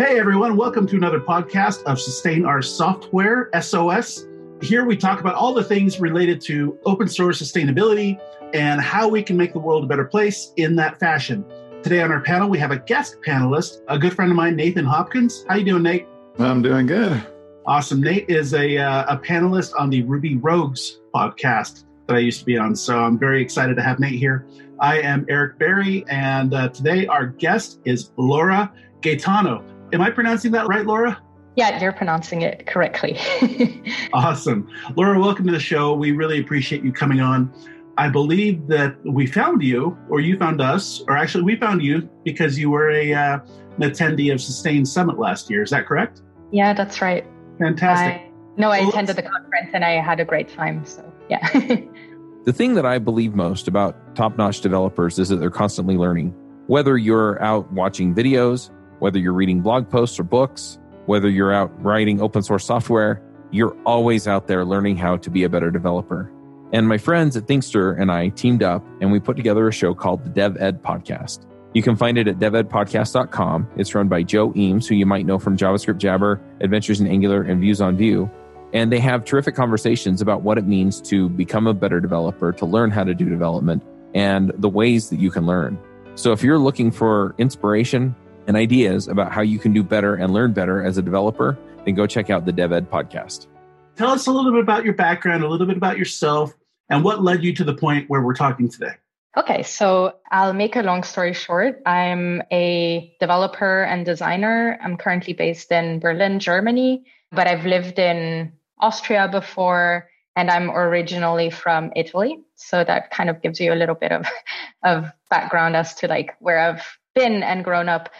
Hey everyone, welcome to another podcast of Sustain Our Software, SOS. Here we talk about all the things related to open source sustainability and how we can make the world a better place in that fashion. Today on our panel, we have a guest panelist, a good friend of mine, Nathan Hopkins. How you doing, Nate? I'm doing good. Awesome. Nate is a, uh, a panelist on the Ruby Rogues podcast that I used to be on. So I'm very excited to have Nate here. I am Eric Berry, and uh, today our guest is Laura Gaetano. Am I pronouncing that right, Laura? Yeah, you're pronouncing it correctly. awesome. Laura, welcome to the show. We really appreciate you coming on. I believe that we found you, or you found us, or actually, we found you because you were a uh, an attendee of Sustain Summit last year. Is that correct? Yeah, that's right. Fantastic. I, no, I well, attended the conference and I had a great time. So, yeah. the thing that I believe most about top notch developers is that they're constantly learning. Whether you're out watching videos, whether you're reading blog posts or books, whether you're out writing open source software, you're always out there learning how to be a better developer. And my friends at Thinkster and I teamed up and we put together a show called the Dev Ed Podcast. You can find it at devedpodcast.com. It's run by Joe Eames, who you might know from JavaScript Jabber, Adventures in Angular, and Views on Vue. And they have terrific conversations about what it means to become a better developer, to learn how to do development, and the ways that you can learn. So if you're looking for inspiration, and ideas about how you can do better and learn better as a developer, then go check out the DevEd podcast. Tell us a little bit about your background, a little bit about yourself, and what led you to the point where we're talking today. Okay, so I'll make a long story short. I'm a developer and designer. I'm currently based in Berlin, Germany, but I've lived in Austria before and I'm originally from Italy. So that kind of gives you a little bit of, of background as to like where I've been and grown up.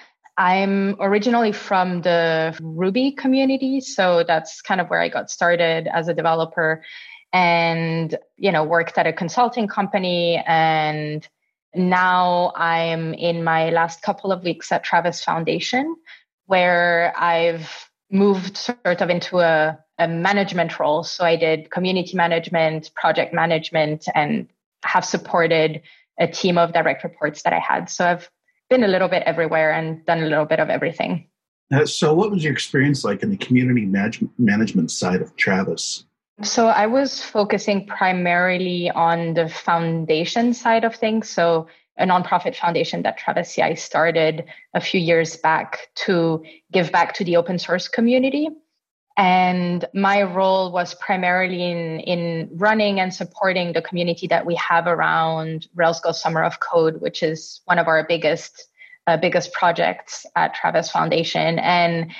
I'm originally from the Ruby community. So that's kind of where I got started as a developer and, you know, worked at a consulting company. And now I'm in my last couple of weeks at Travis Foundation, where I've moved sort of into a, a management role. So I did community management, project management, and have supported a team of direct reports that I had. So I've been a little bit everywhere and done a little bit of everything. Uh, so, what was your experience like in the community manage- management side of Travis? So, I was focusing primarily on the foundation side of things. So, a nonprofit foundation that Travis CI started a few years back to give back to the open source community. And my role was primarily in, in running and supporting the community that we have around Rails Girls Summer of Code, which is one of our biggest uh, biggest projects at Travis Foundation. And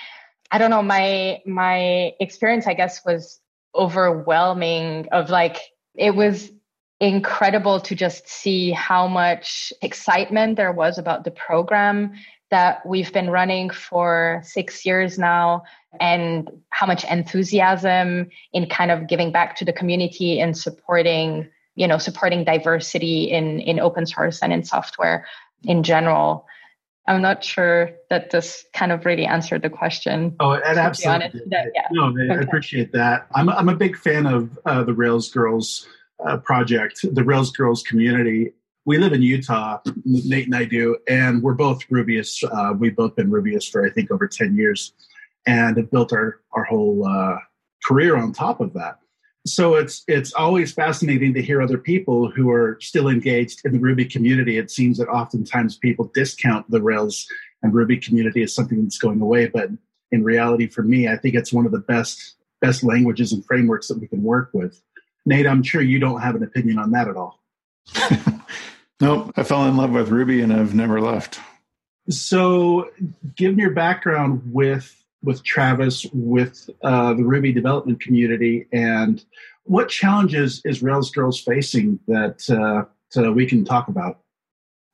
I don't know, my my experience, I guess, was overwhelming. Of like, it was incredible to just see how much excitement there was about the program that we've been running for six years now and how much enthusiasm in kind of giving back to the community and supporting you know supporting diversity in in open source and in software in general i'm not sure that this kind of really answered the question oh and absolutely that, yeah. no okay. i appreciate that i'm, I'm a big fan of uh, the rails girls uh, project the rails girls community we live in Utah, Nate and I do, and we're both Rubyists. Uh, we've both been Rubyists for I think over ten years, and have built our our whole uh, career on top of that. So it's it's always fascinating to hear other people who are still engaged in the Ruby community. It seems that oftentimes people discount the Rails and Ruby community as something that's going away, but in reality, for me, I think it's one of the best best languages and frameworks that we can work with. Nate, I'm sure you don't have an opinion on that at all. nope, I fell in love with Ruby and I've never left. So, given your background with with Travis, with uh, the Ruby development community, and what challenges is Rails Girls facing that uh, we can talk about?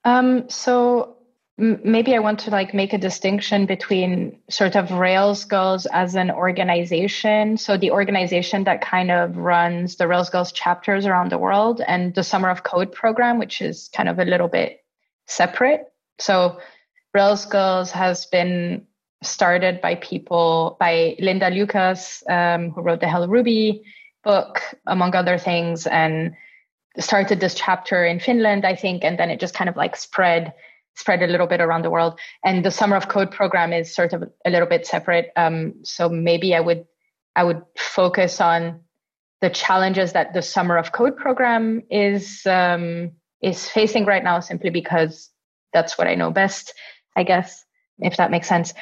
Um, so m- maybe I want to like make a distinction between sort of Rails Girls as an organization, so the organization that kind of runs the Rails Girls chapters around the world, and the Summer of Code program, which is kind of a little bit separate. So Rails Girls has been started by people, by Linda Liukas, um, who wrote the Hello Ruby book, among other things, and started this chapter in Finland, I think, and then it just kind of like spread spread a little bit around the world. And the Summer of Code program is sort of a little bit separate. Um, so maybe I would I would focus on the challenges that the Summer of Code program is um, is facing right now, simply because that's what I know best, I guess, if that makes sense.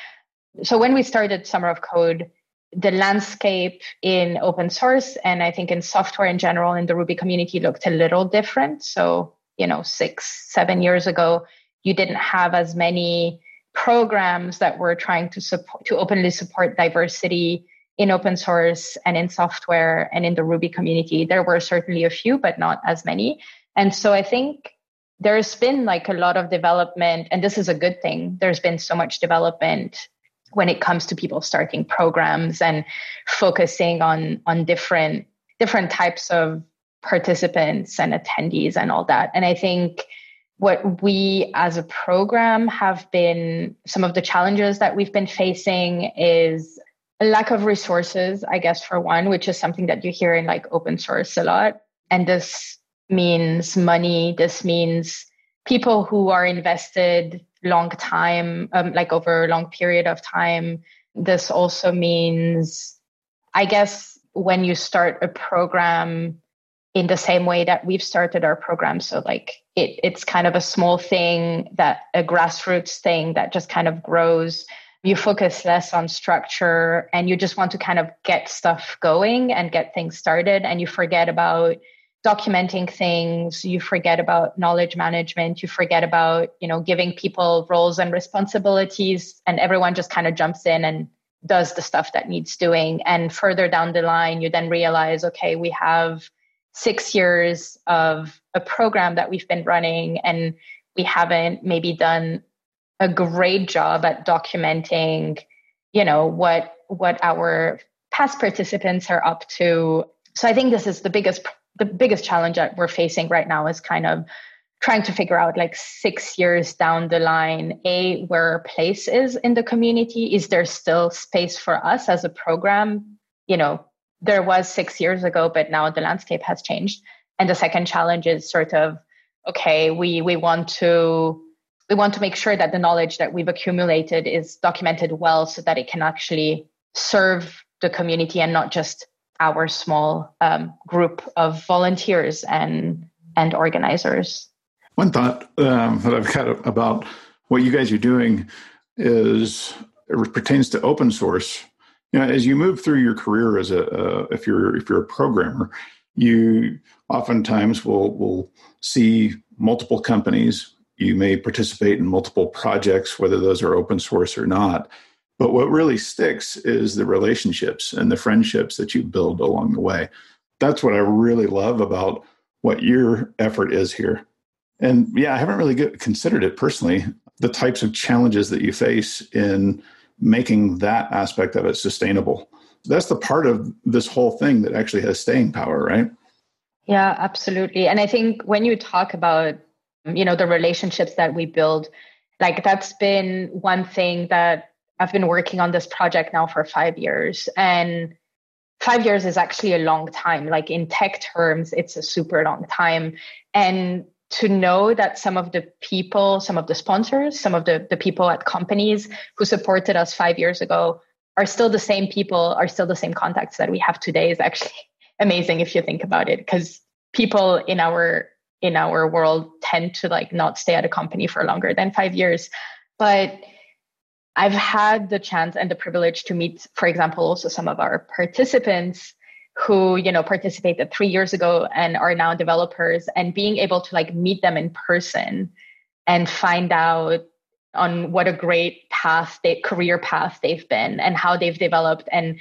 So when we started Summer of Code, the landscape in open source and I think in software in general in the Ruby community looked a little different. So, you know, six, seven years ago, you didn't have as many programs that were trying to support to openly support diversity in open source and in software and in the Ruby community. There were certainly a few, but not as many. And so I think there's been like a lot of development, and this is a good thing. There's been so much development when it comes to people starting programs and focusing on on different different types of participants and attendees and all that. And I think what we as a program have been some of the challenges that we've been facing is a lack of resources i guess for one which is something that you hear in like open source a lot and this means money this means people who are invested long time um, like over a long period of time. This also means i guess when you start a program in the same way that we've started our program so like it, it's kind of a small thing that a grassroots thing that just kind of grows. You focus less on structure and you just want to kind of get stuff going and get things started and you forget about documenting things you forget about knowledge management you forget about you know giving people roles and responsibilities and everyone just kind of jumps in and does the stuff that needs doing. And further down the line you then realize okay we have six years of a program that we've been running and we haven't maybe done a great job at documenting you know what what our past participants are up to. So i think this is the biggest the biggest challenge that we're facing right now is kind of trying to figure out like six years down the line a where place is in the community is there still space for us as a program you know there was six years ago, but now the landscape has changed. And the second challenge is sort of, okay, we we want to we want to make sure that the knowledge that we've accumulated is documented well so that it can actually serve the community and not just our small um, group of volunteers and and organizers. One thought um, that I've had about what you guys are doing is it pertains to open source you know, as you move through your career as a uh, if you're if you're a programmer, you oftentimes will will see multiple companies. You may participate in multiple projects, whether those are open source or not. But what really sticks is the relationships and the friendships that you build along the way. That's what I really love about what your effort is here. And yeah, I haven't really considered it personally, the types of challenges that you face in making that aspect of it sustainable. That's the part of this whole thing that actually has staying power, right? Yeah, absolutely. And I think when you talk about, you know, the relationships that we build, like that's been one thing that I've been working on this project now for five years. And five years is actually a long time. Like in tech terms, it's a super long time. And to know that some of the people, some of the sponsors, some of the, the people at companies who supported us five years ago are still the same people, are still the same contacts that we have today is actually amazing if you think about it. Because people in our in our world tend to like not stay at a company for longer than five years. But I've had the chance and the privilege to meet, for example, also some of our participants who you know participated three years ago and are now developers and being able to like meet them in person and find out on what a great path they career path they've been and how they've developed and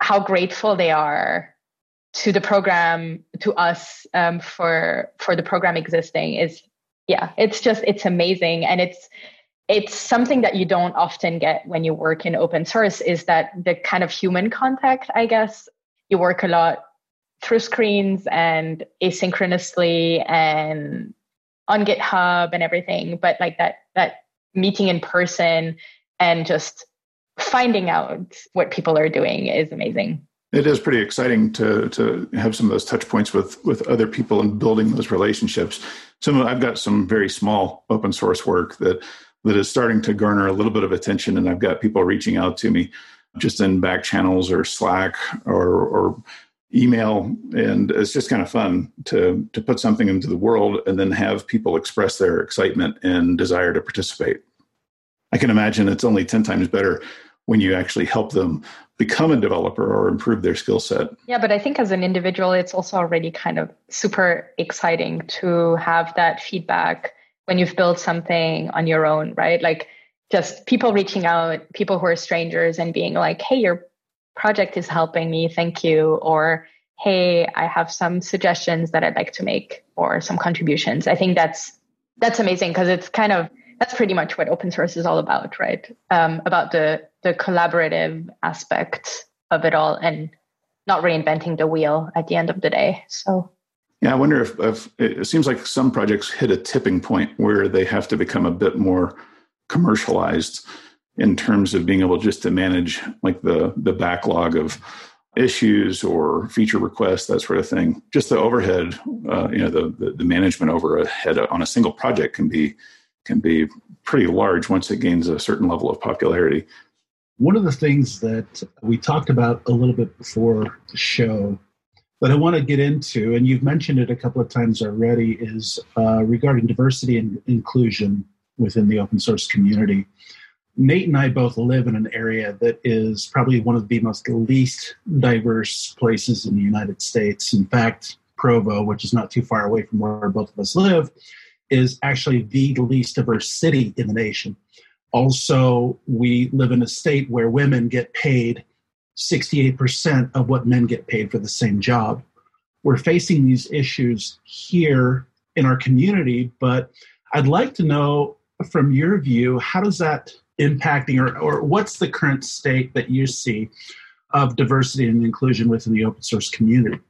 how grateful they are to the program to us um, for for the program existing is yeah it's just it's amazing and it's it's something that you don't often get when you work in open source is that the kind of human contact i guess you work a lot through screens and asynchronously and on GitHub and everything, but like that that meeting in person and just finding out what people are doing is amazing. It is pretty exciting to to have some of those touch points with with other people and building those relationships. some I've got some very small open source work that that is starting to garner a little bit of attention, and I've got people reaching out to me just in back channels or Slack or, or email, and it's just kind of fun to to put something into the world and then have people express their excitement and desire to participate. I can imagine it's only ten times better when you actually help them become a developer or improve their skill set. Yeah, but I think as an individual, it's also already kind of super exciting to have that feedback when you've built something on your own, right? Like just people reaching out, people who are strangers and being like, hey, your project is helping me, thank you. Or, hey, I have some suggestions that I'd like to make or some contributions. I think that's that's amazing because it's kind of that's pretty much what open source is all about, right? Um, about the the collaborative aspect of it all and not reinventing the wheel at the end of the day. So yeah, I wonder if, if it seems like some projects hit a tipping point where they have to become a bit more commercialized in terms of being able just to manage like the the backlog of issues or feature requests that sort of thing. Just the overhead uh, you know the, the, the management overhead on a single project can be can be pretty large once it gains a certain level of popularity. One of the things that we talked about a little bit before the show that I want to get into, and you've mentioned it a couple of times already, is uh, regarding diversity and inclusion within the open source community. Nate and I both live in an area that is probably one of the most least diverse places in the United States. In fact, Provo, which is not too far away from where both of us live, is actually the least diverse city in the nation. Also, we live in a state where women get paid 68% of what men get paid for the same job. We're facing these issues here in our community, but I'd like to know from your view, how does that impacting or, or what's the current state that you see of diversity and inclusion within the open source community?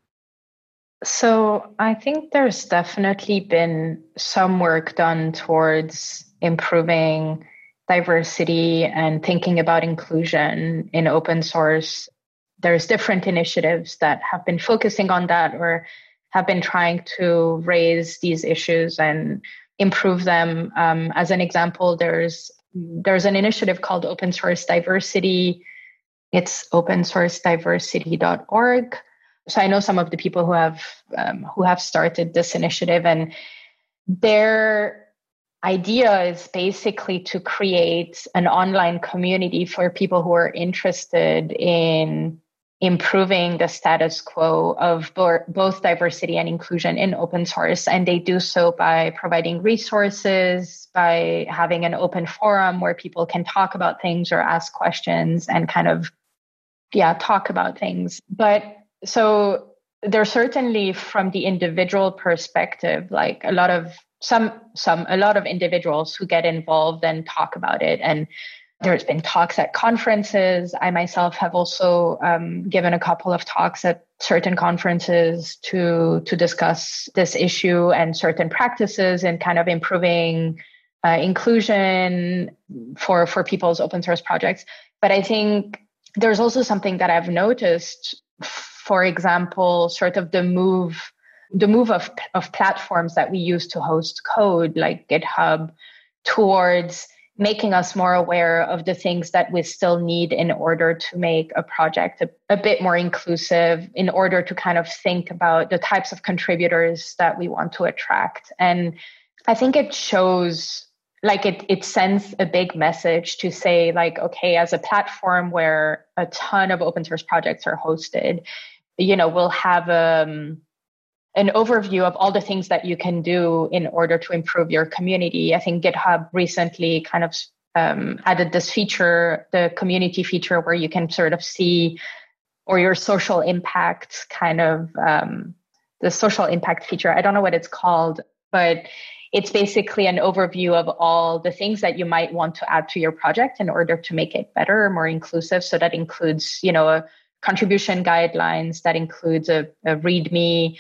So I think there's definitely been some work done towards improving diversity and thinking about inclusion in open source. There's different initiatives that have been focusing on that or have been trying to raise these issues and improve them. Um, as an example, there's there's an initiative called Open Source Diversity. It's opensourcediversity.org. So I know some of the people who have um, who have started this initiative, and their idea is basically to create an online community for people who are interested in improving the status quo of both diversity and inclusion in open source. And they do so by providing resources, by having an open forum where people can talk about things or ask questions and kind of, yeah, talk about things. But so there's certainly from the individual perspective, like a lot of some, some, a lot of individuals who get involved and talk about it and there's been talks at conferences. I myself have also um, given a couple of talks at certain conferences to to discuss this issue and certain practices and kind of improving uh, inclusion for for people's open source projects. But I think there's also something that I've noticed. For example, sort of the move the move of of platforms that we use to host code, like GitHub, towards making us more aware of the things that we still need in order to make a project a, a, bit more inclusive, in order to kind of think about the types of contributors that we want to attract. And I think it shows like it it sends a big message to say like okay as a platform where a ton of open source projects are hosted you know we'll have um an overview of all the things that you can do in order to improve your community. I think GitHub recently kind of um, added this feature, the community feature, where you can sort of see or your social impact kind of um, the social impact feature. I don't know what it's called, but it's basically an overview of all the things that you might want to add to your project in order to make it better, more inclusive. So that includes, you know, a contribution guidelines, that includes a, a README,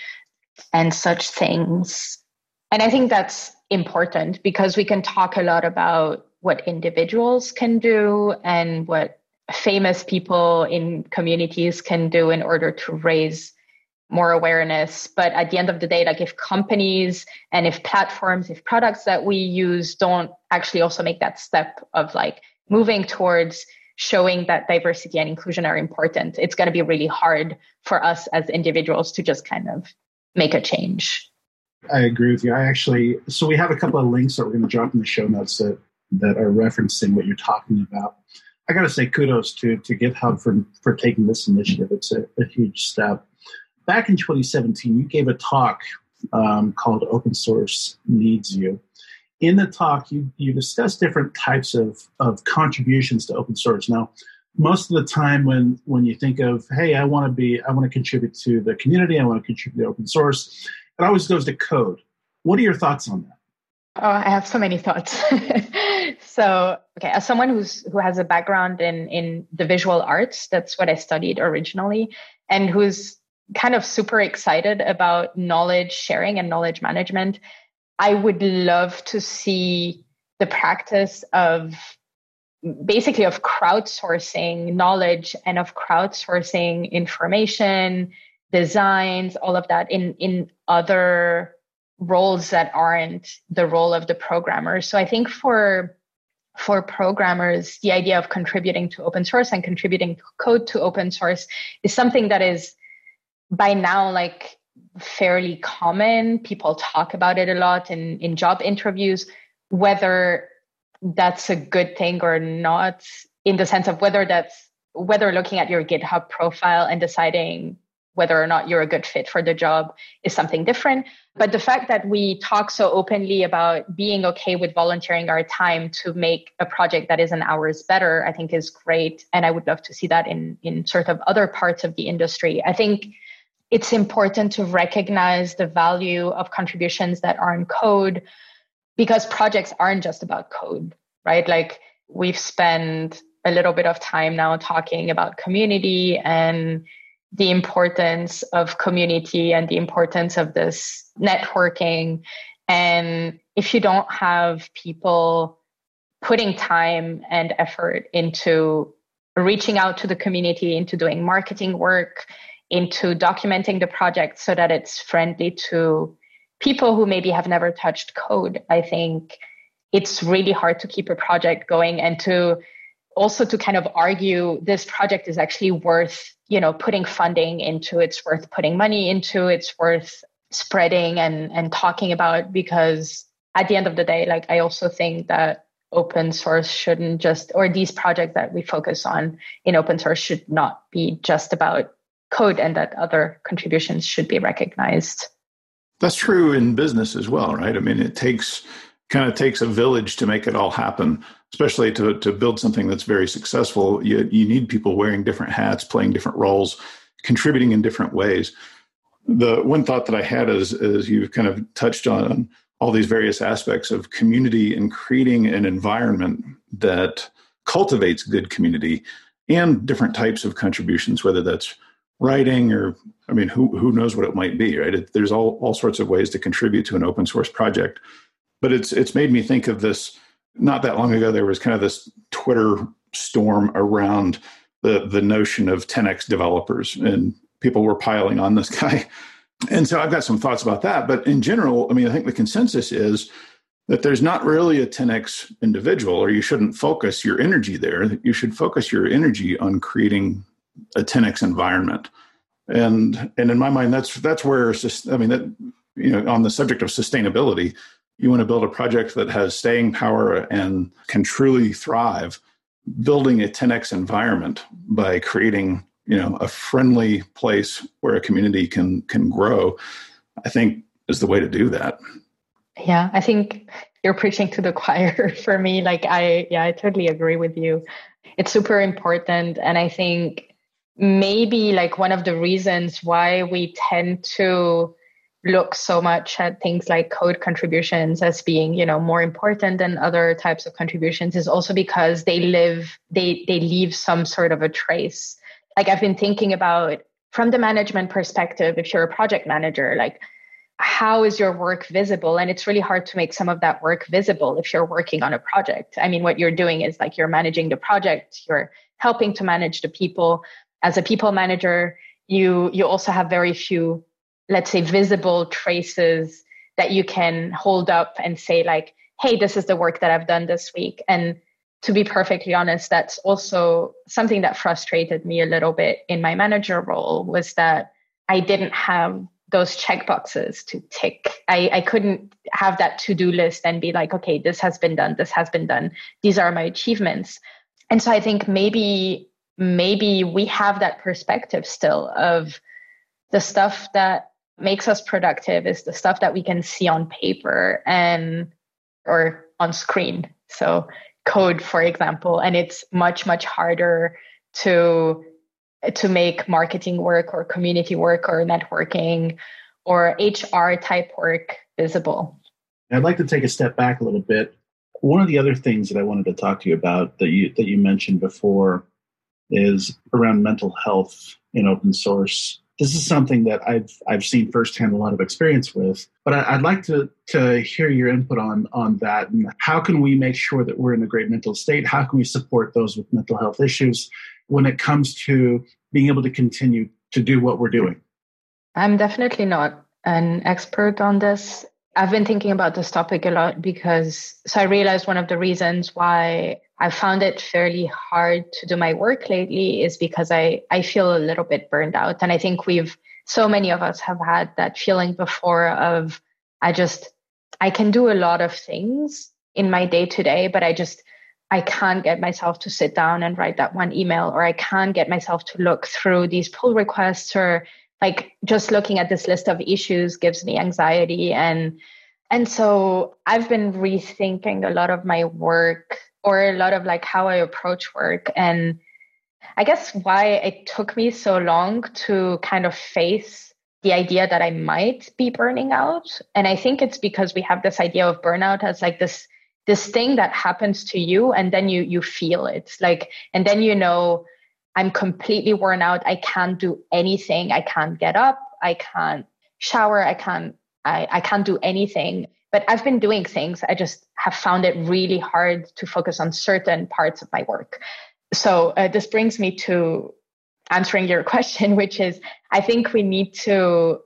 and such things. And I think that's important because we can talk a lot about what individuals can do and what famous people in communities can do in order to raise more awareness. But at the end of the day, like if companies and if platforms, if products that we use don't actually also make that step of like moving towards showing that diversity and inclusion are important, it's going to be really hard for us as individuals to just kind of make a change. I agree with you. I actually, so we have a couple of links that we're going to drop in the show notes that, that are referencing what you're talking about. I got to say kudos to, to GitHub for, for taking this initiative. It's a, a huge step back in 2017, you gave a talk um, called Open Source Needs You. In the talk, you, you discussed different types of, of contributions to open source. Now, most of the time when, when you think of, hey, I want to be, I want to contribute to the community, I want to contribute to open source, it always goes to code. What are your thoughts on that? Oh, I have so many thoughts. so, okay, as someone who's who has a background in in the visual arts, that's what I studied originally, and who's kind of super excited about knowledge sharing and knowledge management. I would love to see the practice of basically of crowdsourcing knowledge and of crowdsourcing information, designs, all of that in, in other roles that aren't the role of the programmer. So I think for for programmers, the idea of contributing to open source and contributing code to open source is something that is by now like fairly common. People talk about it a lot in, in job interviews, whether that's a good thing or not, in the sense of whether that's whether looking at your GitHub profile and deciding whether or not you're a good fit for the job is something different. But the fact that we talk so openly about being okay with volunteering our time to make a project that is an hours better, I think is great. And I would love to see that in, in sort of other parts of the industry. I think it's important to recognize the value of contributions that are in code because projects aren't just about code, right? Like we've spent a little bit of time now talking about community and the importance of community and the importance of this networking. And if you don't have people putting time and effort into reaching out to the community, into doing marketing work, into documenting the project so that it's friendly to people who maybe have never touched code. I think it's really hard to keep a project going and to also to kind of argue this project is actually worth, you know, putting funding into, it's worth putting money into, it's worth spreading and and talking about because at the end of the day, like I also think that open source shouldn't just or these projects that we focus on in open source should not be just about code and that other contributions should be recognized. That's true in business as well, right? I mean, it takes kind of takes a village to make it all happen, especially to, to build something that's very successful. You, you need people wearing different hats, playing different roles, contributing in different ways. The one thought that I had is, is you've kind of touched on all these various aspects of community and creating an environment that cultivates good community and different types of contributions, whether that's writing or i mean who who knows what it might be right? It, there's all all sorts of ways to contribute to an open source project. But it's it's made me think of this not that long ago there was kind of this twitter storm around the the notion of 10x developers and people were piling on this guy. And so i've got some thoughts about that. But in general i mean i think the consensus is that there's not really a 10x individual or you shouldn't focus your energy there. You should focus your energy on creating a 10x environment. And and in my mind that's that's where i mean that you know on the subject of sustainability you want to build a project that has staying power and can truly thrive building a 10x environment by creating you know a friendly place where a community can can grow i think is the way to do that. Yeah i think you're preaching to the choir for me. Like i yeah i totally agree with you. It's super important and i think maybe like one of the reasons why we tend to look so much at things like code contributions as being you know more important than other types of contributions is also because they live they they leave some sort of a trace. Like i've been thinking about from the management perspective if you're a project manager like how is your work visible? And it's really hard to make some of that work visible if you're working on a project. I mean what you're doing is like you're managing the project you're helping to manage the people as a people manager you you also have very few let's say visible traces that you can hold up and say like hey this is the work that i've done this week. And to be perfectly honest that's also something that frustrated me a little bit in my manager role was that i didn't have those checkboxes to tick. I, I couldn't have that to-do list and be like okay this has been done this has been done. These are my achievements. And so i think maybe maybe we have that perspective still of the stuff that makes us productive is the stuff that we can see on paper and or on screen. So code for example and it's much much harder to to make marketing work or community work or networking or hr type work visible. I'd like to take a step back a little bit. One of the other things that i wanted to talk to you about that you that you mentioned before is around mental health in open source. This is something that I've I've seen firsthand a lot of experience with, but I, would like to to hear your input on on that and how can we make sure that we're in a great mental state? How can we support those with mental health issues when it comes to being able to continue to do what we're doing? I'm definitely not an expert on this. I've been thinking about this topic a lot because so I realized one of the reasons why I found it fairly hard to do my work lately is because I, I feel a little bit burned out. And I think we've, so many of us have had that feeling before of, I just, I can do a lot of things in my day to day, but I just, I can't get myself to sit down and write that one email, or I can't get myself to look through these pull requests, or like just looking at this list of issues gives me anxiety. And, and so I've been rethinking a lot of my work or a lot of like how I approach work. And I guess why it took me so long to kind of face the idea that I might be burning out. And I think it's because we have this idea of burnout as like this this thing that happens to you and then you you feel it. Like and then you know I'm completely worn out. I can't do anything. I can't get up. I can't shower. I can't I, I can't do anything but I've been doing things. I just have found it really hard to focus on certain parts of my work. So uh, this brings me to answering your question, which is I think we need to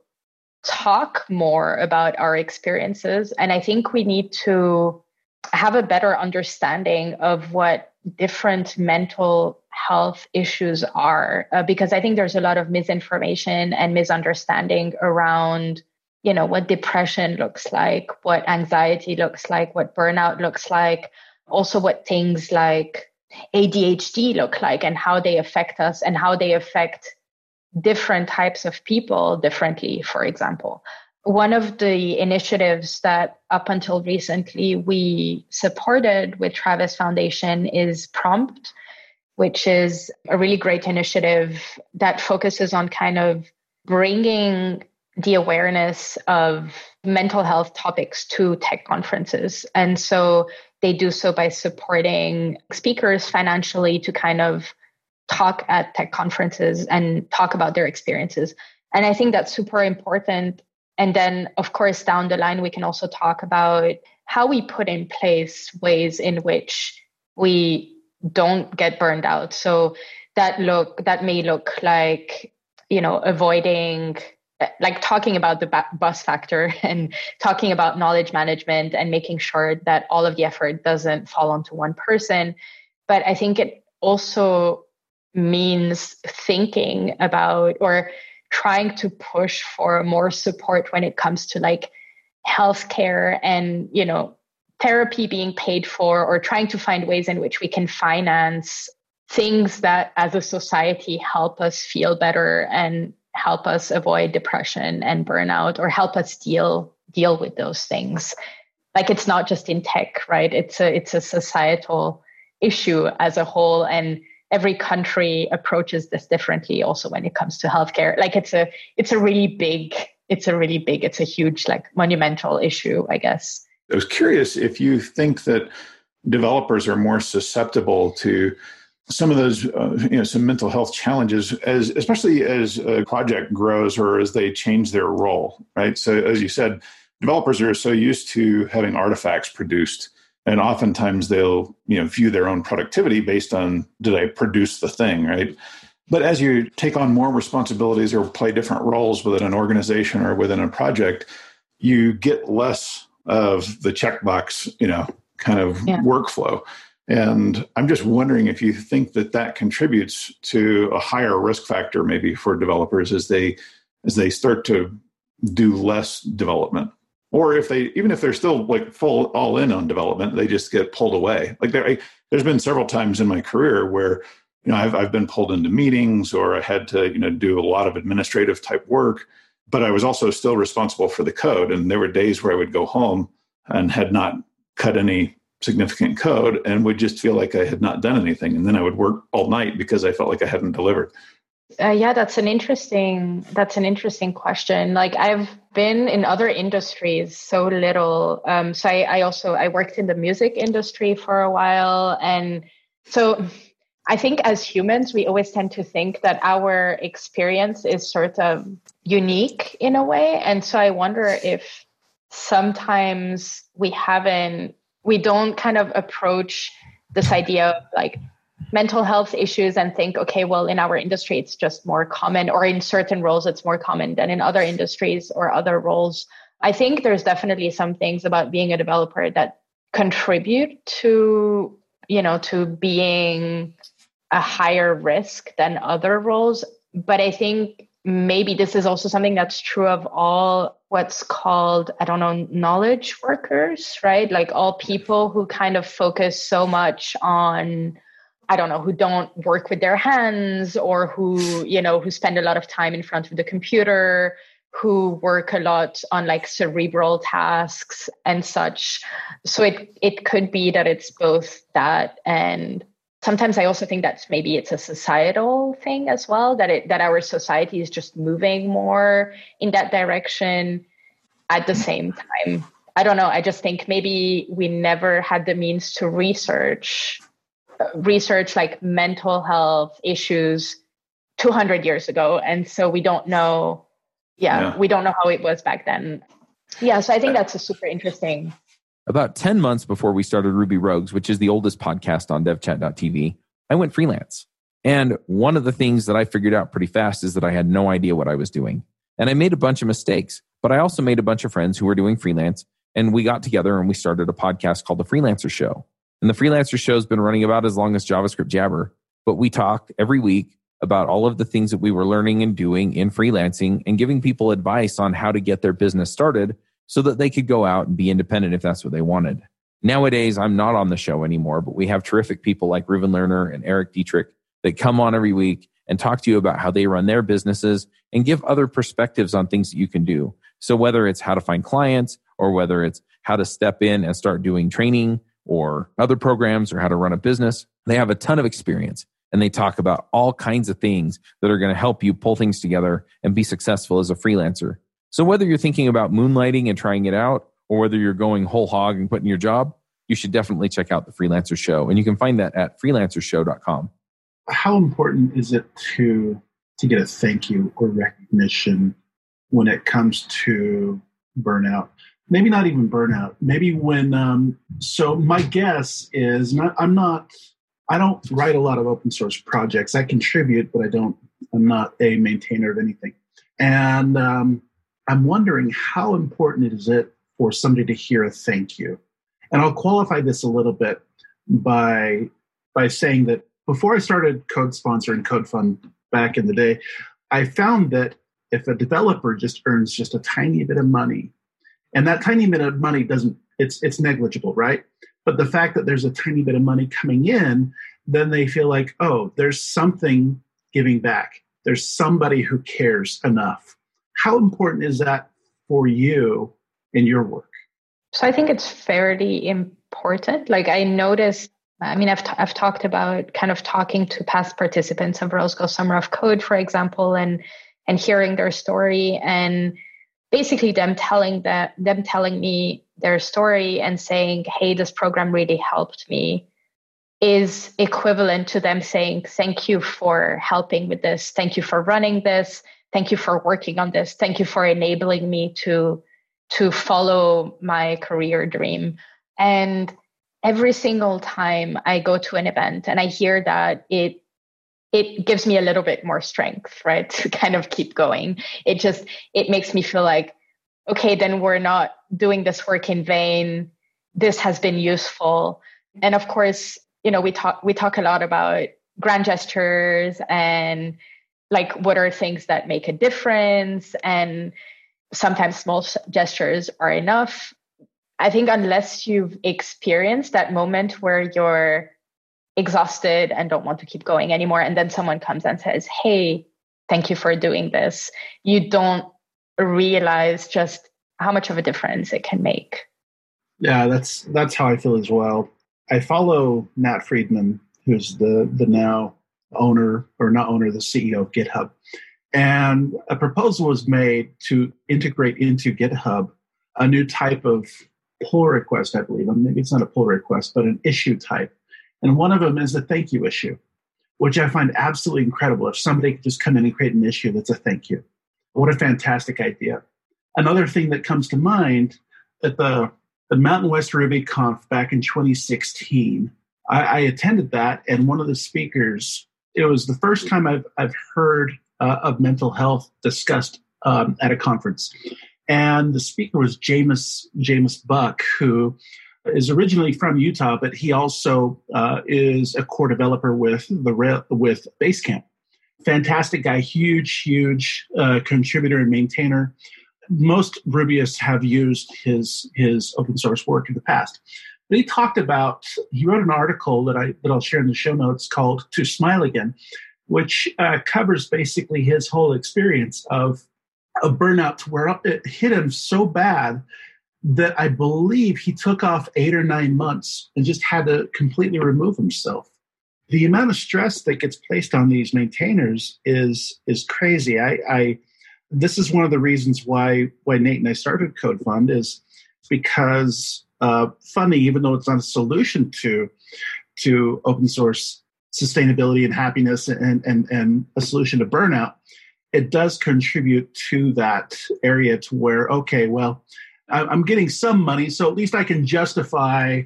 talk more about our experiences. And I think we need to have a better understanding of what different mental health issues are, uh, because I think there's a lot of misinformation and misunderstanding around you know what depression looks like what anxiety looks like what burnout looks like also what things like adhd look like and how they affect us and how they affect different types of people differently for example. One of the initiatives that up until recently we supported with travis foundation is prompt which is a really great initiative that focuses on kind of bringing the awareness of mental health topics to tech conferences. And so they do so by supporting speakers financially to kind of talk at tech conferences and talk about their experiences. And I think that's super important. And then, of course, down the line, we can also talk about how we put in place ways in which we don't get burned out. So that look that may look like you know avoiding like talking about the bus factor and talking about knowledge management and making sure that all of the effort doesn't fall onto one person. But i think it also means thinking about or trying to push for more support when it comes to like healthcare and you know therapy being paid for or trying to find ways in which we can finance things that as a society help us feel better and help us avoid depression and burnout or help us deal deal with those things. Like it's not just in tech right? It's a it's a societal issue as a whole and every country approaches this differently also when it comes to healthcare. Like it's a it's a really big it's a really big it's a huge like monumental issue i guess. I was curious if you think that developers are more susceptible to some of those uh, you know some mental health challenges as especially as a project grows or as they change their role right so as you said developers are so used to having artifacts produced and oftentimes they'll you know view their own productivity based on did i produce the thing right But as you take on more responsibilities or play different roles within an organization or within a project, you get less of the checkbox, you know, kind of yeah. workflow. And I'm just wondering if you think that that contributes to a higher risk factor, maybe for developers as they as they start to do less development, or if they even if they're still like full all in on development, they just get pulled away. Like there, I, there's been several times in my career where you know I've I've been pulled into meetings or I had to you know do a lot of administrative type work, but I was also still responsible for the code. And there were days where I would go home and had not cut any significant code and would just feel like I had not done anything. And then I would work all night because I felt like I hadn't delivered. Uh, yeah, that's an interesting that's an interesting question. Like I've been in other industries so little. Um, so I, I also I worked in the music industry for a while, and so I think as humans we always tend to think that our experience is sort of unique in a way, and so I wonder if sometimes we haven't we don't kind of approach this idea of like mental health issues and think okay well in our industry it's just more common or in certain roles it's more common than in other industries or other roles. I think there's definitely some things about being a developer that contribute to you know to being a higher risk than other roles. But i think maybe this is also something that's true of all what's called i don't know knowledge workers right? Like all people who kind of focus so much on i don't know who don't work with their hands or who you know who spend a lot of time in front of the computer who work a lot on like cerebral tasks and such. So it it could be that it's both that and sometimes I also think that maybe it's a societal thing as well that it that our society is just moving more in that direction at the same time. I don't know. I just think maybe we never had the means to research uh, research like mental health issues 200 years ago and so we don't know yeah, yeah. we don't know how it was back then. Yeah, so I think uh, that's a super interesting about 10 months before we started Ruby Rogues, which is the oldest podcast on devchat.tv, I went freelance. And one of the things that I figured out pretty fast is that I had no idea what I was doing. And I made a bunch of mistakes, but I also made a bunch of friends who were doing freelance. And we got together and we started a podcast called The Freelancer Show. And the Freelancer Show has been running about as long as JavaScript Jabber. But we talk every week about all of the things that we were learning and doing in freelancing and giving people advice on how to get their business started so that they could go out and be independent if that's what they wanted. Nowadays, I'm not on the show anymore, but we have terrific people like Reuven Lerner and Erik Dietrich that come on every week and talk to you about how they run their businesses and give other perspectives on things that you can do. So whether it's how to find clients or whether it's how to step in and start doing training or other programs or how to run a business, they have a ton of experience and they talk about all kinds of things that are going to help you pull things together and be successful as a freelancer. So whether you're thinking about moonlighting and trying it out, or whether you're going whole hog and quitting your job, you should definitely check out the Freelancer Show. And you can find that at freelancershow.com. How important is it to to get a thank you or recognition when it comes to burnout? Maybe not even burnout. Maybe when um, so my guess is not I'm not I don't write a lot of open source projects. I contribute, but I don't I'm not a maintainer of anything. And um, I'm wondering how important is it for somebody to hear a thank you? And I'll qualify this a little bit by by saying that before I started CodeSponsor and CodeFund back in the day, I found that if a developer just earns just a tiny bit of money, and that tiny bit of money doesn't it's it's negligible, right? But the fact that there's a tiny bit of money coming in, then they feel like, oh, there's something giving back. There's somebody who cares enough how important is that for you in your work? So I think it's fairly important. Like I noticed, I mean, I've, t- I've talked about kind of talking to past participants of Girls Summer of Code, for example, and and hearing their story and basically them telling that them telling me their story and saying, "Hey, this program really helped me," is equivalent to them saying, "Thank you for helping with this. Thank you for running this thank you for working on this thank you for enabling me to to follow my career dream and every single time i go to an event and i hear that it it gives me a little bit more strength, right? To kind of keep going. It just it makes me feel like, okay, then we're not doing this work in vain. This has been useful. And of course, you know, we talk we talk a lot about grand gestures and like what are things that make a difference? And sometimes small gestures are enough. I think unless you've experienced that moment where you're exhausted and don't want to keep going anymore and then someone comes and says hey thank you for doing this you don't realize just how much of a difference it can make. Yeah that's that's how i feel as well. I follow Nat Friedman who's the the now owner or not owner the ceo of github and a proposal was made to integrate into github a new type of pull request i believe maybe it's not a pull request but an issue type and one of them is a thank you issue, which I find absolutely incredible. If somebody could just come in and create an issue that's a thank you. What a fantastic idea. Another thing that comes to mind at the, the Mountain West Ruby Conf back in 2016, I, I attended that, and one of the speakers, it was the first time I've, I've heard uh, of mental health discussed um, at a conference. And the speaker was James, Jamis Buck, who is originally from Utah, but he also uh, is a core developer with the with Basecamp. Fantastic guy, huge, huge uh, contributor and maintainer. Most Rubyists have used his his open source work in the past. But he talked about he wrote an article that I that I'll share in the show notes called "To Smile Again," which uh, covers basically his whole experience of a burnout, to where it hit him so bad that I believe he took off eight or nine months and just had to completely remove himself. The amount of stress that gets placed on these maintainers is is crazy. I, I this is one of the reasons why why Nate and I started CodeFund is because uh, funding, even though it's not a solution to to open source sustainability and happiness and and and a solution to burnout, it does contribute to that area to where okay, well, I'm getting some money, so at least I can justify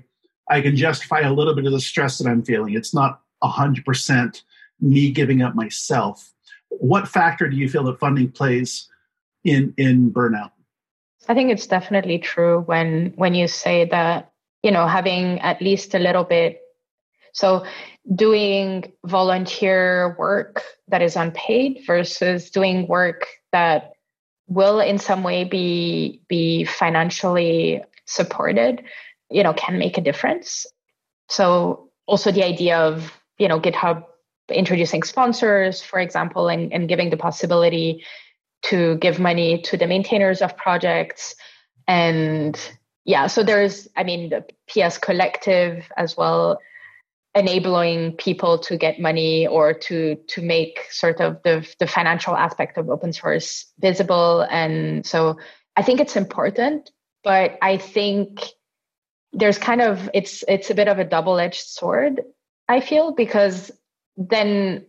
I can justify a little bit of the stress that I'm feeling. It's not hundred percent me giving up myself. What factor do you feel that funding plays in in burnout? I think it's definitely true when when you say that you know having at least a little bit so doing volunteer work that is unpaid versus doing work that will in some way be be financially supported you know can make a difference. So also the idea of you know github introducing sponsors for example and, and giving the possibility to give money to the maintainers of projects. And yeah so there's i mean the ps collective as well enabling people to get money or to to make sort of the the financial aspect of open source visible. And so i think it's important but i think there's kind of it's it's a bit of a double edged sword i feel because then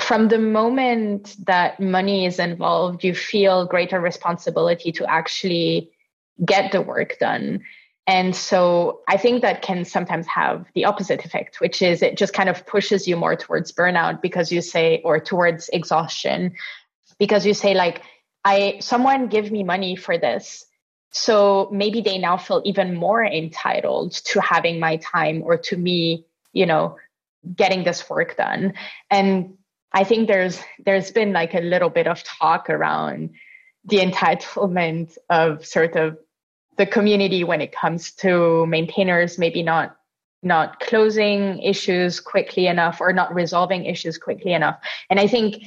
from the moment that money is involved you feel greater responsibility to actually get the work done and so I think that can sometimes have the opposite effect, which is it just kind of pushes you more towards burnout because you say, or towards exhaustion, because you say, like, I, someone give me money for this. So maybe they now feel even more entitled to having my time or to me, you know, getting this work done. And I think there's, there's been like a little bit of talk around the entitlement of sort of the community when it comes to maintainers maybe not not closing issues quickly enough or not resolving issues quickly enough. And i think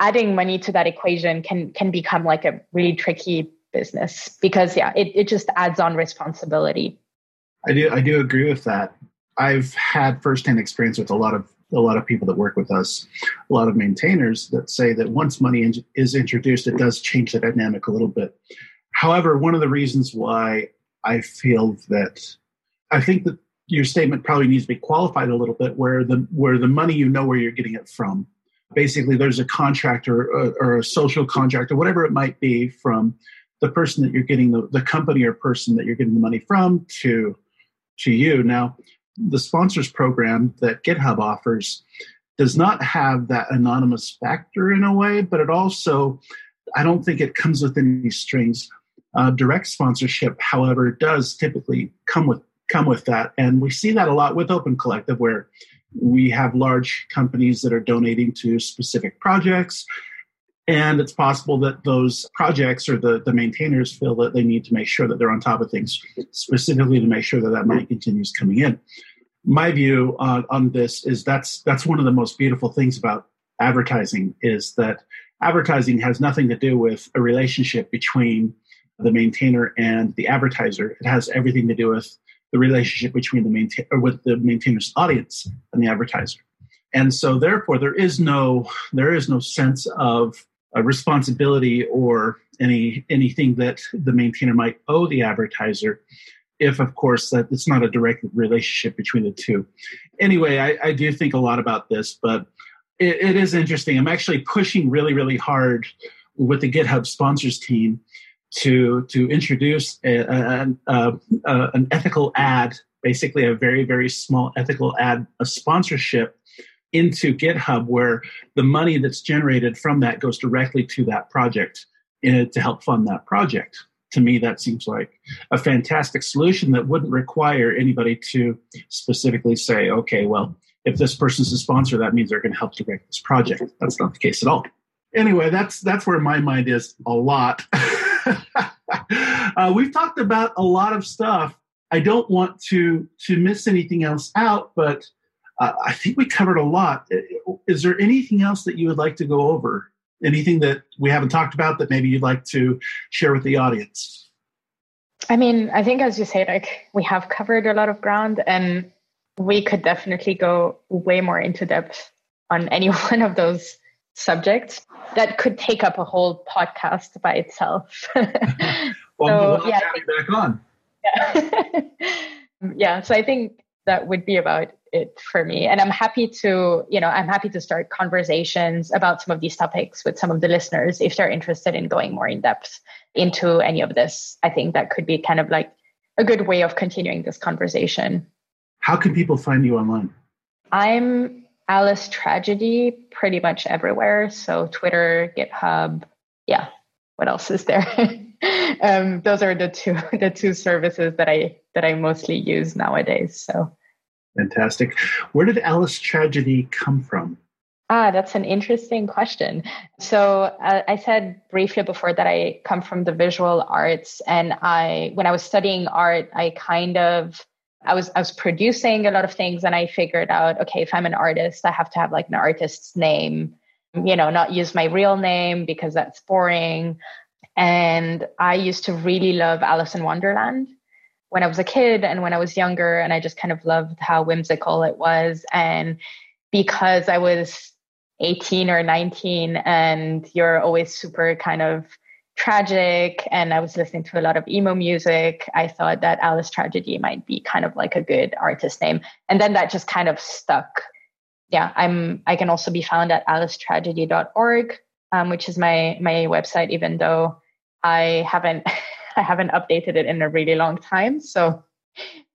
adding money to that equation can can become like a really tricky business because yeah it, it just adds on responsibility. I do i do agree with that. I've had firsthand experience with a lot of a lot of people that work with us a lot of maintainers that say that once money is introduced it does change the dynamic a little bit However, one of the reasons why I feel that I think that your statement probably needs to be qualified a little bit where the where the money you know where you're getting it from. Basically, there's a contractor or, or a social contract or whatever it might be from the person that you're getting the, the company or person that you're getting the money from to to you. Now, the sponsors program that GitHub offers does not have that anonymous factor in a way, but it also, I don't think it comes with any strings. Uh, direct sponsorship, however, does typically come with come with that, and we see that a lot with Open Collective, where we have large companies that are donating to specific projects. And it's possible that those projects or the, the maintainers feel that they need to make sure that they're on top of things, specifically to make sure that that money continues coming in. My view on, on this is that's that's one of the most beautiful things about advertising is that advertising has nothing to do with a relationship between the maintainer and the advertiser. It has everything to do with the relationship between the maintain or with the maintainer's audience and the advertiser. And so therefore there is no there is no sense of a responsibility or any anything that the maintainer might owe the advertiser if of course that it's not a direct relationship between the two. Anyway i, I do think a lot about this but it, it is interesting. I'm actually pushing really really hard with the github sponsors team to to introduce a, a, a, an ethical ad basically a very very small ethical ad a sponsorship into GitHub where the money that's generated from that goes directly to that project to help fund that project. To me, that seems like a fantastic solution that wouldn't require anybody to specifically say, okay, well, if this person's a sponsor, that means they're going to help direct this project. That's not the case at all. Anyway, that's that's where my mind is a lot. uh, we've talked about a lot of stuff. I don't want to to miss anything else out, but uh, I think we covered a lot. Is there anything else that you would like to go over? Anything that we haven't talked about that maybe you'd like to share with the audience? I mean, I think as you say, like we have covered a lot of ground, and we could definitely go way more into depth on any one of those subjects. That could take up a whole podcast by itself. well, so, we'll yeah, back on. Yeah. yeah. So I think that would be about it for me. And i'm happy to you know i'm happy to start conversations about some of these topics with some of the listeners if they're interested in going more in depth into any of this. I think that could be kind of like a good way of continuing this conversation. How can people find you online? I'm alice tragedy pretty much everywhere. So twitter github yeah what else is there? Um, those are the two the two services that i that i mostly use nowadays. So Fantastic. Where did Alice Tragedy come from? Ah, that's an interesting question. So uh, I said briefly before that I come from the visual arts, and I, when I was studying art, I kind of, I was, I was producing a lot of things, and I figured out, okay, if I'm an artist, I have to have like an artist's name, you know, not use my real name because that's boring. And I used to really love Alice in Wonderland when I was a kid and when I was younger, and I just kind of loved how whimsical it was. And because I was 18 or 19 and you're always super kind of tragic and I was listening to a lot of emo music, I thought that Alice Tragedy might be kind of like a good artist name. And then that just kind of stuck. Yeah, I'm I can also be found at alicetragedy.org, um, which is my my website, even though I haven't I haven't updated it in a really long time. So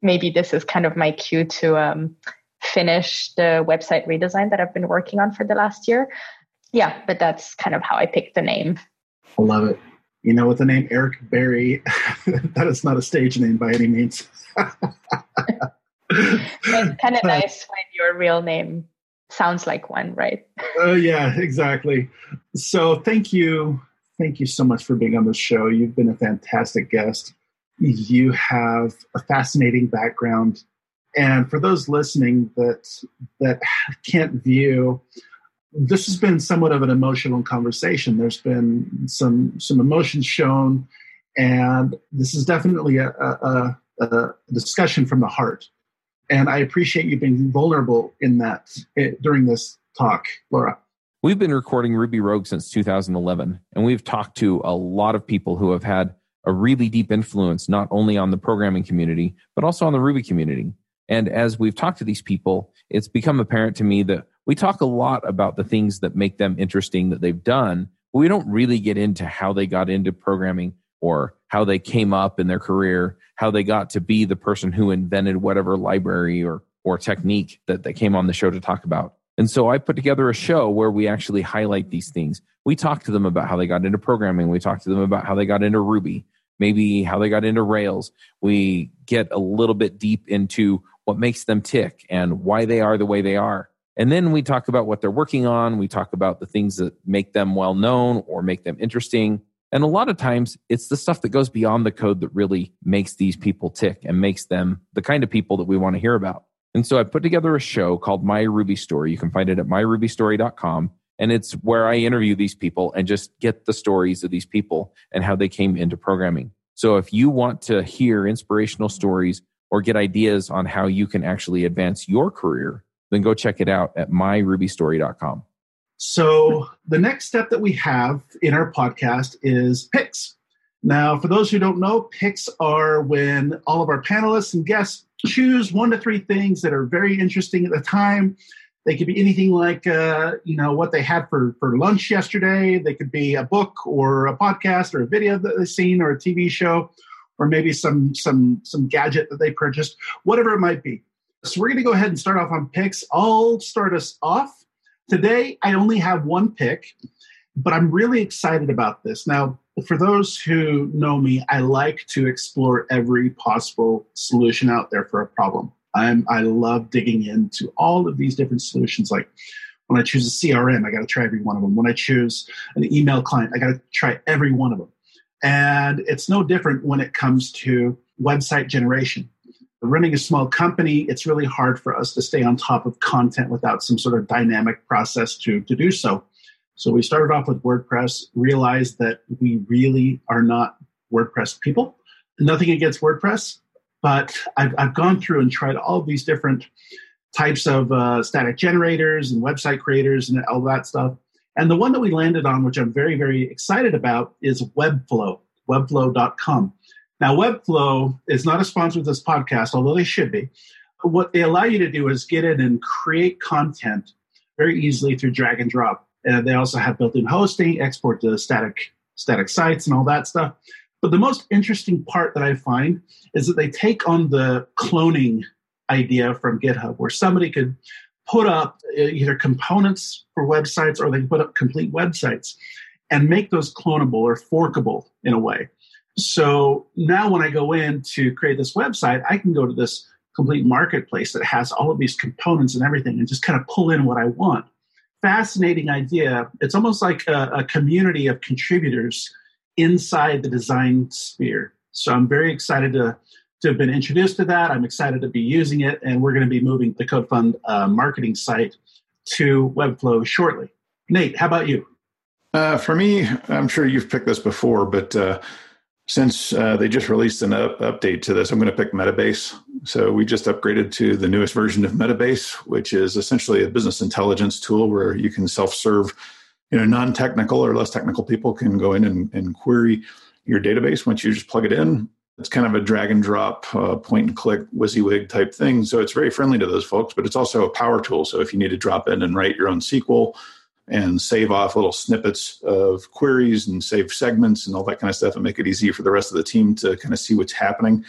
maybe this is kind of my cue to um, finish the website redesign that I've been working on for the last year. Yeah, but that's kind of how I picked the name. I love it. You know, with the name Eric Berry, that is not a stage name by any means. it's kind of nice when your real name sounds like one, right? Oh, uh, yeah, exactly. So thank you thank you so much for being on the show. You've been a fantastic guest. You have a fascinating background. And for those listening that that can't view, this has been somewhat of an emotional conversation. There's been some some emotions shown, and this is definitely a, a, a discussion from the heart. And I appreciate you being vulnerable in that eh, during this talk, Laura. We've been recording Ruby Rogues since 2011, and we've talked to a lot of people who have had a really deep influence, not only on the programming community, but also on the Ruby community. And as we've talked to these people, it's become apparent to me that we talk a lot about the things that make them interesting that they've done, but we don't really get into how they got into programming or how they came up in their career, how they got to be the person who invented whatever library or, or technique that they came on the show to talk about. And so I put together a show where we actually highlight these things. We talk to them about how they got into programming. We talk to them about how they got into Ruby, maybe how they got into Rails. We get a little bit deep into what makes them tick and why they are the way they are. And then we talk about what they're working on. We talk about the things that make them well known or make them interesting. And a lot of times it's the stuff that goes beyond the code that really makes these people tick and makes them the kind of people that we want to hear about. And so I put together a show called My Ruby Story. You can find it at myrubystory.com. And it's where I interview these people and just get the stories of these people and how they came into programming. So if you want to hear inspirational stories or get ideas on how you can actually advance your career, then go check it out at myrubystory.com. So the next step that we have in our podcast is picks. Now, for those who don't know, picks are when all of our panelists and guests choose one to three things that are very interesting at the time. They could be anything like, uh, you know, what they had for, for lunch yesterday. They could be a book or a podcast or a video that they've seen or a TV show or maybe some some some gadget that they purchased, whatever it might be. So we're going to go ahead and start off on picks. I'll start us off. Today, I only have one pick, but I'm really excited about this. Now, for those who know me, I like to explore every possible solution out there for a problem. I'm, I love digging into all of these different solutions. Like when I choose a CRM, I got to try every one of them. When I choose an email client, I got to try every one of them. And it's no different when it comes to website generation. Running a small company, it's really hard for us to stay on top of content without some sort of dynamic process to, to do so. So we started off with WordPress, realized that we really are not WordPress people. Nothing against WordPress, but I've, I've gone through and tried all these different types of uh, static generators and website creators and all that stuff. And the one that we landed on, which I'm very, very excited about, is Webflow, webflow.com. Now, Webflow is not a sponsor of this podcast, although they should be. What they allow you to do is get in and create content very easily through drag and drop. And they also have built-in hosting, export to static static sites, and all that stuff. But the most interesting part that I find is that they take on the cloning idea from GitHub, where somebody could put up uh, either components for websites or they can put up complete websites and make those clonable or forkable in a way. So now when I go in to create this website, I can go to this complete marketplace that has all of these components and everything and just kind of pull in what I want. Fascinating idea. It's almost like a, a community of contributors inside the design sphere. So I'm very excited to to have been introduced to that. I'm excited to be using it, and we're going to be moving the CodeFund uh, marketing site to Webflow shortly. Nate, how about you? Uh, for me, I'm sure you've picked this before, but uh, since uh, they just released an up- update to this, I'm going to pick Metabase. So we just upgraded to the newest version of Metabase, which is essentially a business intelligence tool where you can self-serve. You know, non-technical or less technical people can go in and, and query your database once you just plug it in it's kind of a drag and drop, uh, point and click, WYSIWYG type thing. So it's very friendly to those folks, but it's also a power tool. So if you need to drop in and write your own SQL and save off little snippets of queries and save segments and all that kind of stuff and make it easy for the rest of the team to kind of see what's happening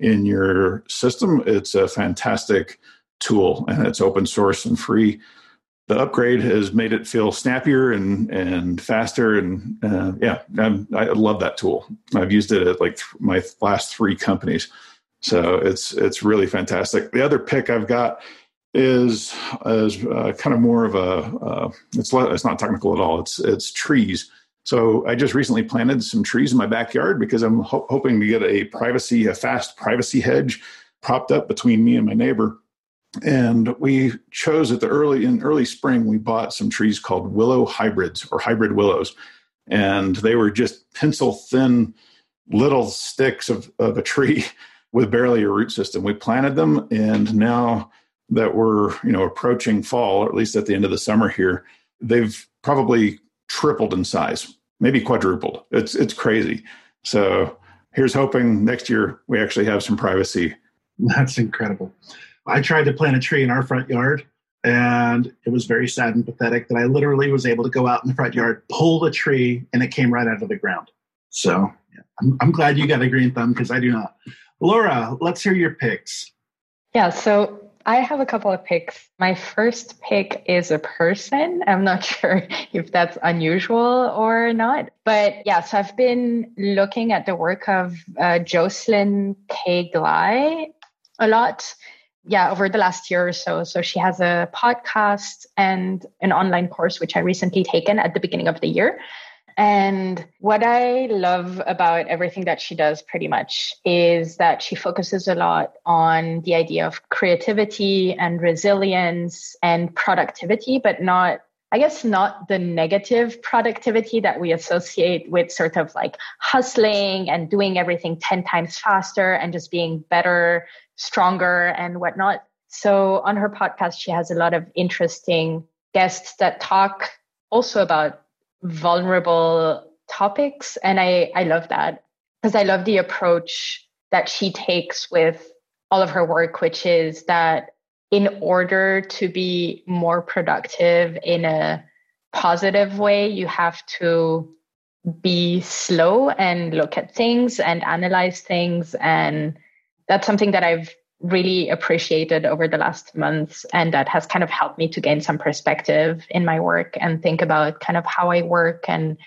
in your system, it's a fantastic tool and it's open source and free. The upgrade has made it feel snappier and and faster and uh, yeah I'm, i love that tool. I've used it at like th- my last three companies. So it's it's really fantastic. The other pick i've got is is uh, kind of more of a uh, it's it's not technical at all. It's it's trees. So i just recently planted some trees in my backyard because i'm ho- hoping to get a privacy a fast privacy hedge propped up between me and my neighbor. And we chose at the early in early spring we bought some trees called willow hybrids or hybrid willows. And they were just pencil thin little sticks of, of a tree with barely a root system. We planted them and now that we're you know approaching fall or at least at the end of the summer here they've probably tripled in size maybe quadrupled it's it's crazy so here's hoping next year we actually have some privacy that's incredible I tried to plant a tree in our front yard, and it was very sad and pathetic that I literally was able to go out in the front yard, pull the tree, and it came right out of the ground. So yeah, I'm, I'm glad you got a green thumb because I do not. Laura, let's hear your picks. Yeah, so I have a couple of picks. My first pick is a person. I'm not sure if that's unusual or not. But yeah, so I've been looking at the work of uh, Jocelyn K. Glei a lot. Yeah, over the last year or so. So she has a podcast and an online course, which I recently taken at the beginning of the year. And what I love about everything that she does pretty much is that she focuses a lot on the idea of creativity and resilience and productivity, but not, I guess, not the negative productivity that we associate with sort of like hustling and doing everything 10 times faster and just being better, stronger, and whatnot. So on her podcast, she has a lot of interesting guests that talk also about vulnerable topics. And I, I love that because I love the approach that she takes with all of her work, which is that in order to be more productive in a positive way, you have to be slow and look at things and analyze things. And that's something that I've really appreciated over the last months and that has kind of helped me to gain some perspective in my work and think about kind of how I work and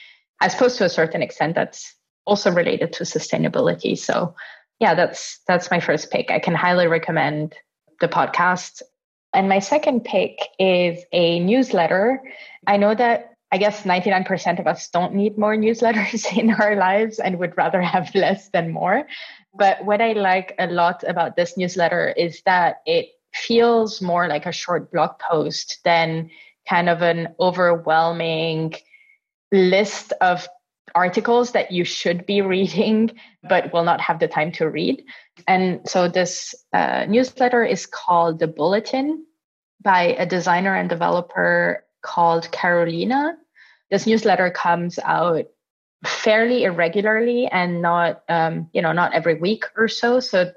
I suppose to a certain extent that's also related to sustainability. So yeah, that's that's my first pick. I can highly recommend the podcast. And my second pick is a newsletter. I know that I guess 99% of us don't need more newsletters in our lives and would rather have less than more. But what I like a lot about this newsletter is that it feels more like a short blog post than kind of an overwhelming list of articles that you should be reading but will not have the time to read. And so this uh, newsletter is called The Bulletin by a designer and developer called Carolina. This newsletter comes out fairly irregularly and not um, you know not every week or so. So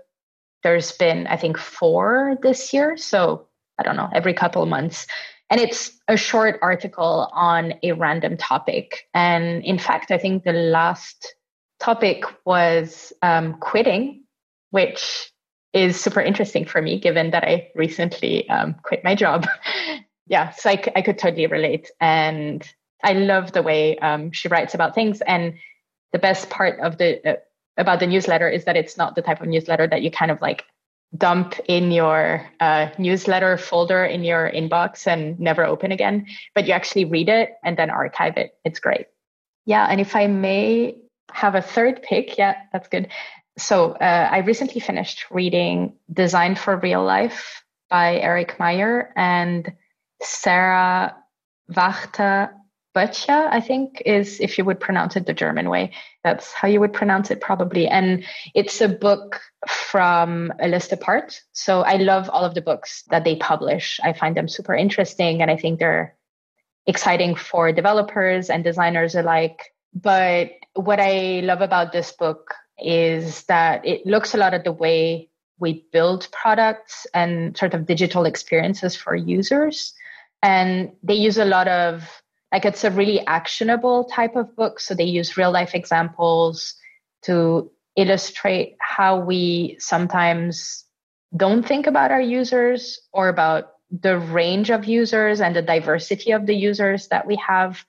there's been i think four this year. So i don't know every couple of months. And it's a short article on a random topic. And in fact i think the last topic was um, quitting which is super interesting for me given that i recently um, quit my job. Yeah so I, I could totally relate. And I love the way um, she writes about things. And the best part of the uh, about the newsletter is that it's not the type of newsletter that you kind of like dump in your uh, newsletter folder in your inbox and never open again, but you actually read it and then archive it. It's great. Yeah, and if I may have a third pick, yeah, that's good. So uh, I recently finished reading Design for Real Life by Eric Meyer and Sara Wachter Böttcher, I think, is if you would pronounce it the German way. That's how you would pronounce it, probably. And it's a book from A List Apart. So I love all of the books that they publish. I find them super interesting, and I think they're exciting for developers and designers alike. But what I love about this book is that it looks a lot at the way we build products and sort of digital experiences for users. And they use a lot of like it's a really actionable type of book. So they use real life examples to illustrate how we sometimes don't think about our users or about the range of users and the diversity of the users that we have.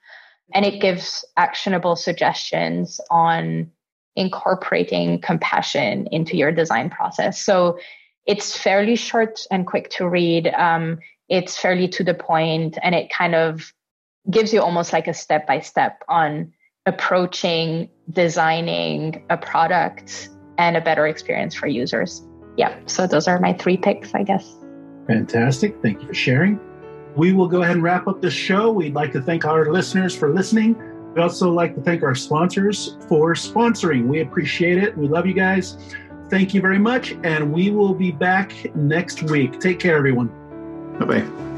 And it gives actionable suggestions on incorporating compassion into your design process. So it's fairly short and quick to read. Um, it's fairly to the point and it kind of gives you almost like a step by step on approaching designing a product and a better experience for users. Yeah, so those are my three picks, I guess. Fantastic. Thank you for sharing. We will go ahead and wrap up the show. We'd like to thank our listeners for listening. We'd also like to thank our sponsors for sponsoring. We appreciate it. We love you guys. Thank you very much. And we will be back next week. Take care, everyone. Bye bye.